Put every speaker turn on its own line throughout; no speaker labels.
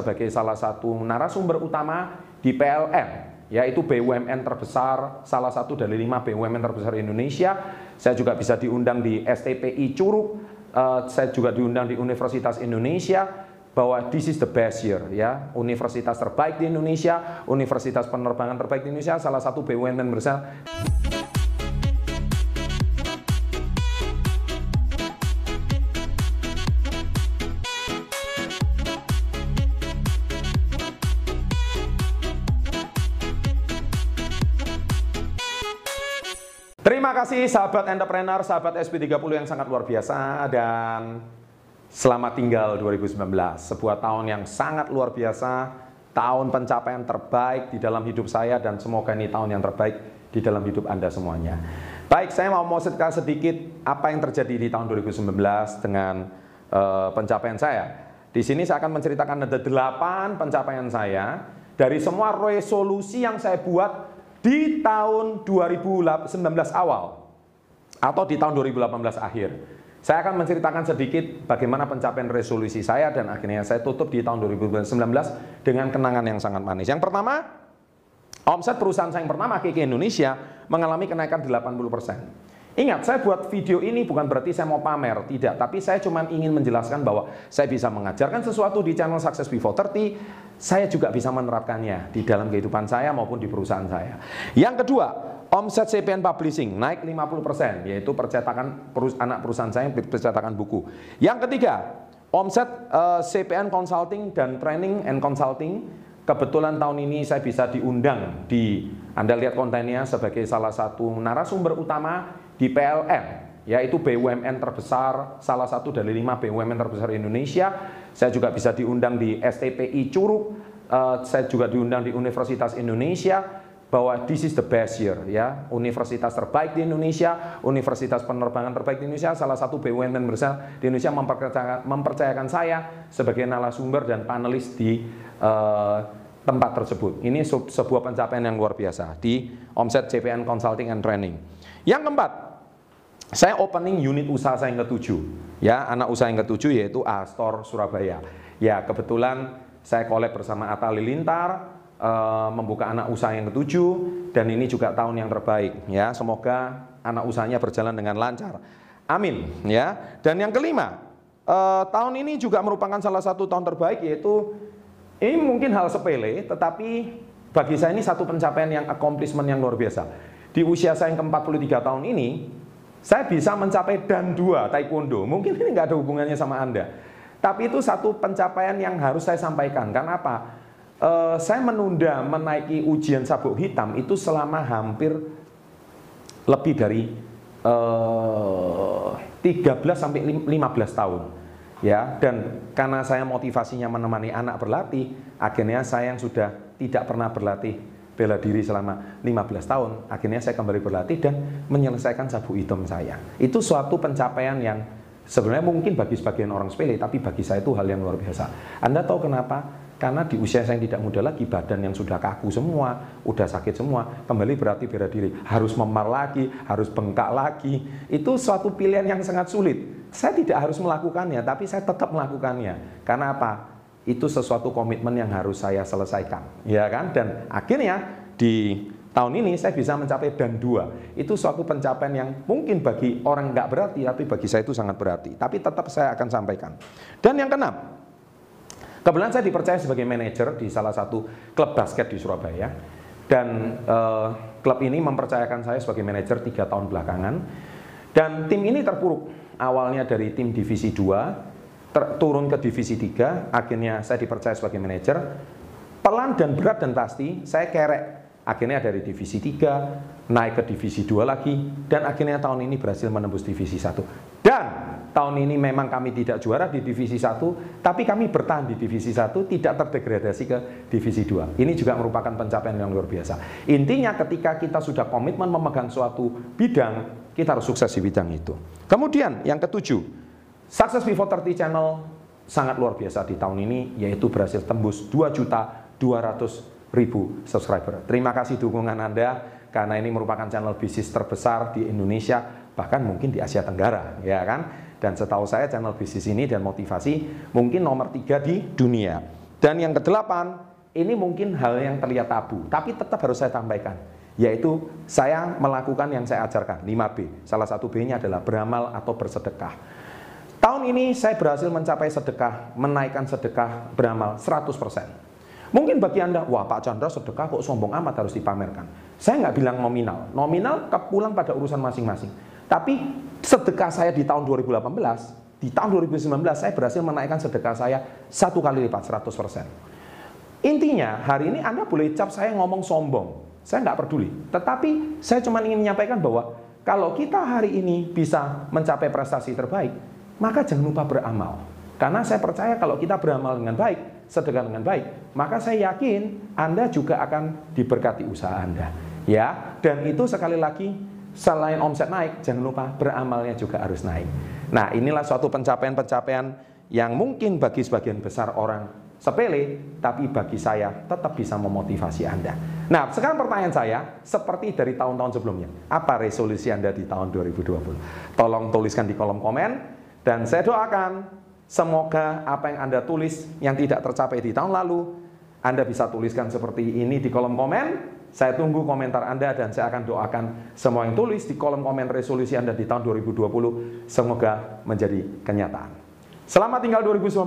sebagai salah satu narasumber utama di PLN yaitu BUMN terbesar, salah satu dari lima BUMN terbesar Indonesia. Saya juga bisa diundang di STPI Curug, uh, saya juga diundang di Universitas Indonesia, bahwa this is the best year ya universitas terbaik di Indonesia universitas penerbangan terbaik di Indonesia salah satu BUMN besar Terima kasih sahabat entrepreneur, sahabat SP30 yang sangat luar biasa dan selamat tinggal 2019. Sebuah tahun yang sangat luar biasa, tahun pencapaian terbaik di dalam hidup saya dan semoga ini tahun yang terbaik di dalam hidup Anda semuanya. Baik, saya mau mau sedikit apa yang terjadi di tahun 2019 dengan uh, pencapaian saya. Di sini saya akan menceritakan ada delapan pencapaian saya dari semua resolusi yang saya buat di tahun 2019 awal atau di tahun 2018 akhir. Saya akan menceritakan sedikit bagaimana pencapaian resolusi saya dan akhirnya saya tutup di tahun 2019 dengan kenangan yang sangat manis. Yang pertama, omset perusahaan saya yang pertama KK Indonesia mengalami kenaikan 80%. Ingat, saya buat video ini bukan berarti saya mau pamer, tidak. Tapi saya cuma ingin menjelaskan bahwa saya bisa mengajarkan sesuatu di channel Success Before 30, saya juga bisa menerapkannya di dalam kehidupan saya maupun di perusahaan saya. Yang kedua, omset CPN Publishing naik 50%, yaitu percetakan anak perusahaan saya yang percetakan buku. Yang ketiga, omset uh, eh, CPN Consulting dan Training and Consulting kebetulan tahun ini saya bisa diundang di Anda lihat kontennya sebagai salah satu narasumber utama di PLN, yaitu BUMN terbesar, salah satu dari lima BUMN terbesar Indonesia. Saya juga bisa diundang di STPI Curug, uh, saya juga diundang di Universitas Indonesia, bahwa this is the best year ya. Universitas terbaik di Indonesia universitas penerbangan terbaik di Indonesia salah satu BUMN besar di Indonesia mempercayakan, mempercayakan saya sebagai narasumber dan panelis di uh, tempat tersebut. Ini sebuah pencapaian yang luar biasa di omset CPN Consulting and Training. Yang keempat saya opening unit usaha saya yang ketujuh. Ya, anak usaha yang ketujuh yaitu Astor Surabaya. Ya, kebetulan saya collab bersama Atta Lilintar uh, membuka anak usaha yang ketujuh dan ini juga tahun yang terbaik ya. Semoga anak usahanya berjalan dengan lancar. Amin ya. Dan yang kelima, uh, tahun ini juga merupakan salah satu tahun terbaik yaitu ini mungkin hal sepele tetapi bagi saya ini satu pencapaian yang accomplishment yang luar biasa. Di usia saya yang ke-43 tahun ini, saya bisa mencapai dan dua taekwondo. Mungkin ini nggak ada hubungannya sama Anda. Tapi itu satu pencapaian yang harus saya sampaikan. Karena apa? E, saya menunda menaiki ujian sabuk hitam itu selama hampir lebih dari e, eh, 13 sampai 15 tahun. Ya, dan karena saya motivasinya menemani anak berlatih, akhirnya saya yang sudah tidak pernah berlatih bela diri selama 15 tahun, akhirnya saya kembali berlatih dan menyelesaikan sabu hitam saya. Itu suatu pencapaian yang sebenarnya mungkin bagi sebagian orang sepele, tapi bagi saya itu hal yang luar biasa. Anda tahu kenapa? Karena di usia saya yang tidak muda lagi, badan yang sudah kaku semua, udah sakit semua, kembali berarti bela diri. Harus memar lagi, harus bengkak lagi. Itu suatu pilihan yang sangat sulit. Saya tidak harus melakukannya, tapi saya tetap melakukannya. Karena apa? Itu sesuatu komitmen yang harus saya selesaikan, ya kan? Dan akhirnya di tahun ini saya bisa mencapai dan dua. Itu suatu pencapaian yang mungkin bagi orang nggak berarti, tapi bagi saya itu sangat berarti. Tapi tetap saya akan sampaikan. Dan yang keenam, kebetulan saya dipercaya sebagai manajer di salah satu klub basket di Surabaya. Dan eh, klub ini mempercayakan saya sebagai manajer tiga tahun belakangan. Dan tim ini terpuruk awalnya dari tim divisi 2 turun ke divisi 3, akhirnya saya dipercaya sebagai manajer. Pelan dan berat dan pasti saya kerek. Akhirnya dari divisi 3 naik ke divisi 2 lagi dan akhirnya tahun ini berhasil menembus divisi 1. Dan tahun ini memang kami tidak juara di divisi 1, tapi kami bertahan di divisi 1 tidak terdegradasi ke divisi 2. Ini juga merupakan pencapaian yang luar biasa. Intinya ketika kita sudah komitmen memegang suatu bidang, kita harus sukses di bidang itu. Kemudian yang ketujuh, Success Before 30 channel sangat luar biasa di tahun ini yaitu berhasil tembus 2 juta 200 ribu subscriber. Terima kasih dukungan Anda karena ini merupakan channel bisnis terbesar di Indonesia bahkan mungkin di Asia Tenggara ya kan. Dan setahu saya channel bisnis ini dan motivasi mungkin nomor tiga di dunia. Dan yang kedelapan, ini mungkin hal yang terlihat tabu, tapi tetap harus saya sampaikan, yaitu saya melakukan yang saya ajarkan, 5B. Salah satu B-nya adalah beramal atau bersedekah. Tahun ini saya berhasil mencapai sedekah, menaikkan sedekah beramal 100%. Mungkin bagi Anda, wah Pak Chandra sedekah kok sombong amat harus dipamerkan. Saya nggak bilang nominal. Nominal kepulang pada urusan masing-masing. Tapi sedekah saya di tahun 2018, di tahun 2019 saya berhasil menaikkan sedekah saya satu kali lipat 100%. Intinya hari ini Anda boleh cap saya ngomong sombong. Saya nggak peduli. Tetapi saya cuma ingin menyampaikan bahwa kalau kita hari ini bisa mencapai prestasi terbaik, maka jangan lupa beramal. Karena saya percaya kalau kita beramal dengan baik, sedekah dengan baik, maka saya yakin Anda juga akan diberkati usaha Anda. Ya, dan itu sekali lagi selain omset naik, jangan lupa beramalnya juga harus naik. Nah, inilah suatu pencapaian-pencapaian yang mungkin bagi sebagian besar orang sepele, tapi bagi saya tetap bisa memotivasi Anda. Nah, sekarang pertanyaan saya, seperti dari tahun-tahun sebelumnya, apa resolusi Anda di tahun 2020? Tolong tuliskan di kolom komen, dan saya doakan Semoga apa yang Anda tulis yang tidak tercapai di tahun lalu, Anda bisa tuliskan seperti ini di kolom komen. Saya tunggu komentar Anda dan saya akan doakan semua yang tulis di kolom komen resolusi Anda di tahun 2020 semoga menjadi kenyataan. Selamat tinggal 2019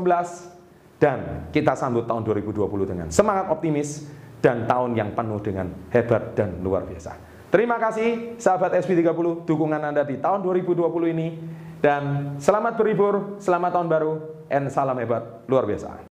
dan kita sambut tahun 2020 dengan semangat optimis dan tahun yang penuh dengan hebat dan luar biasa. Terima kasih sahabat SP30 dukungan Anda di tahun 2020 ini. Dan selamat berhibur, selamat tahun baru, and salam hebat luar biasa.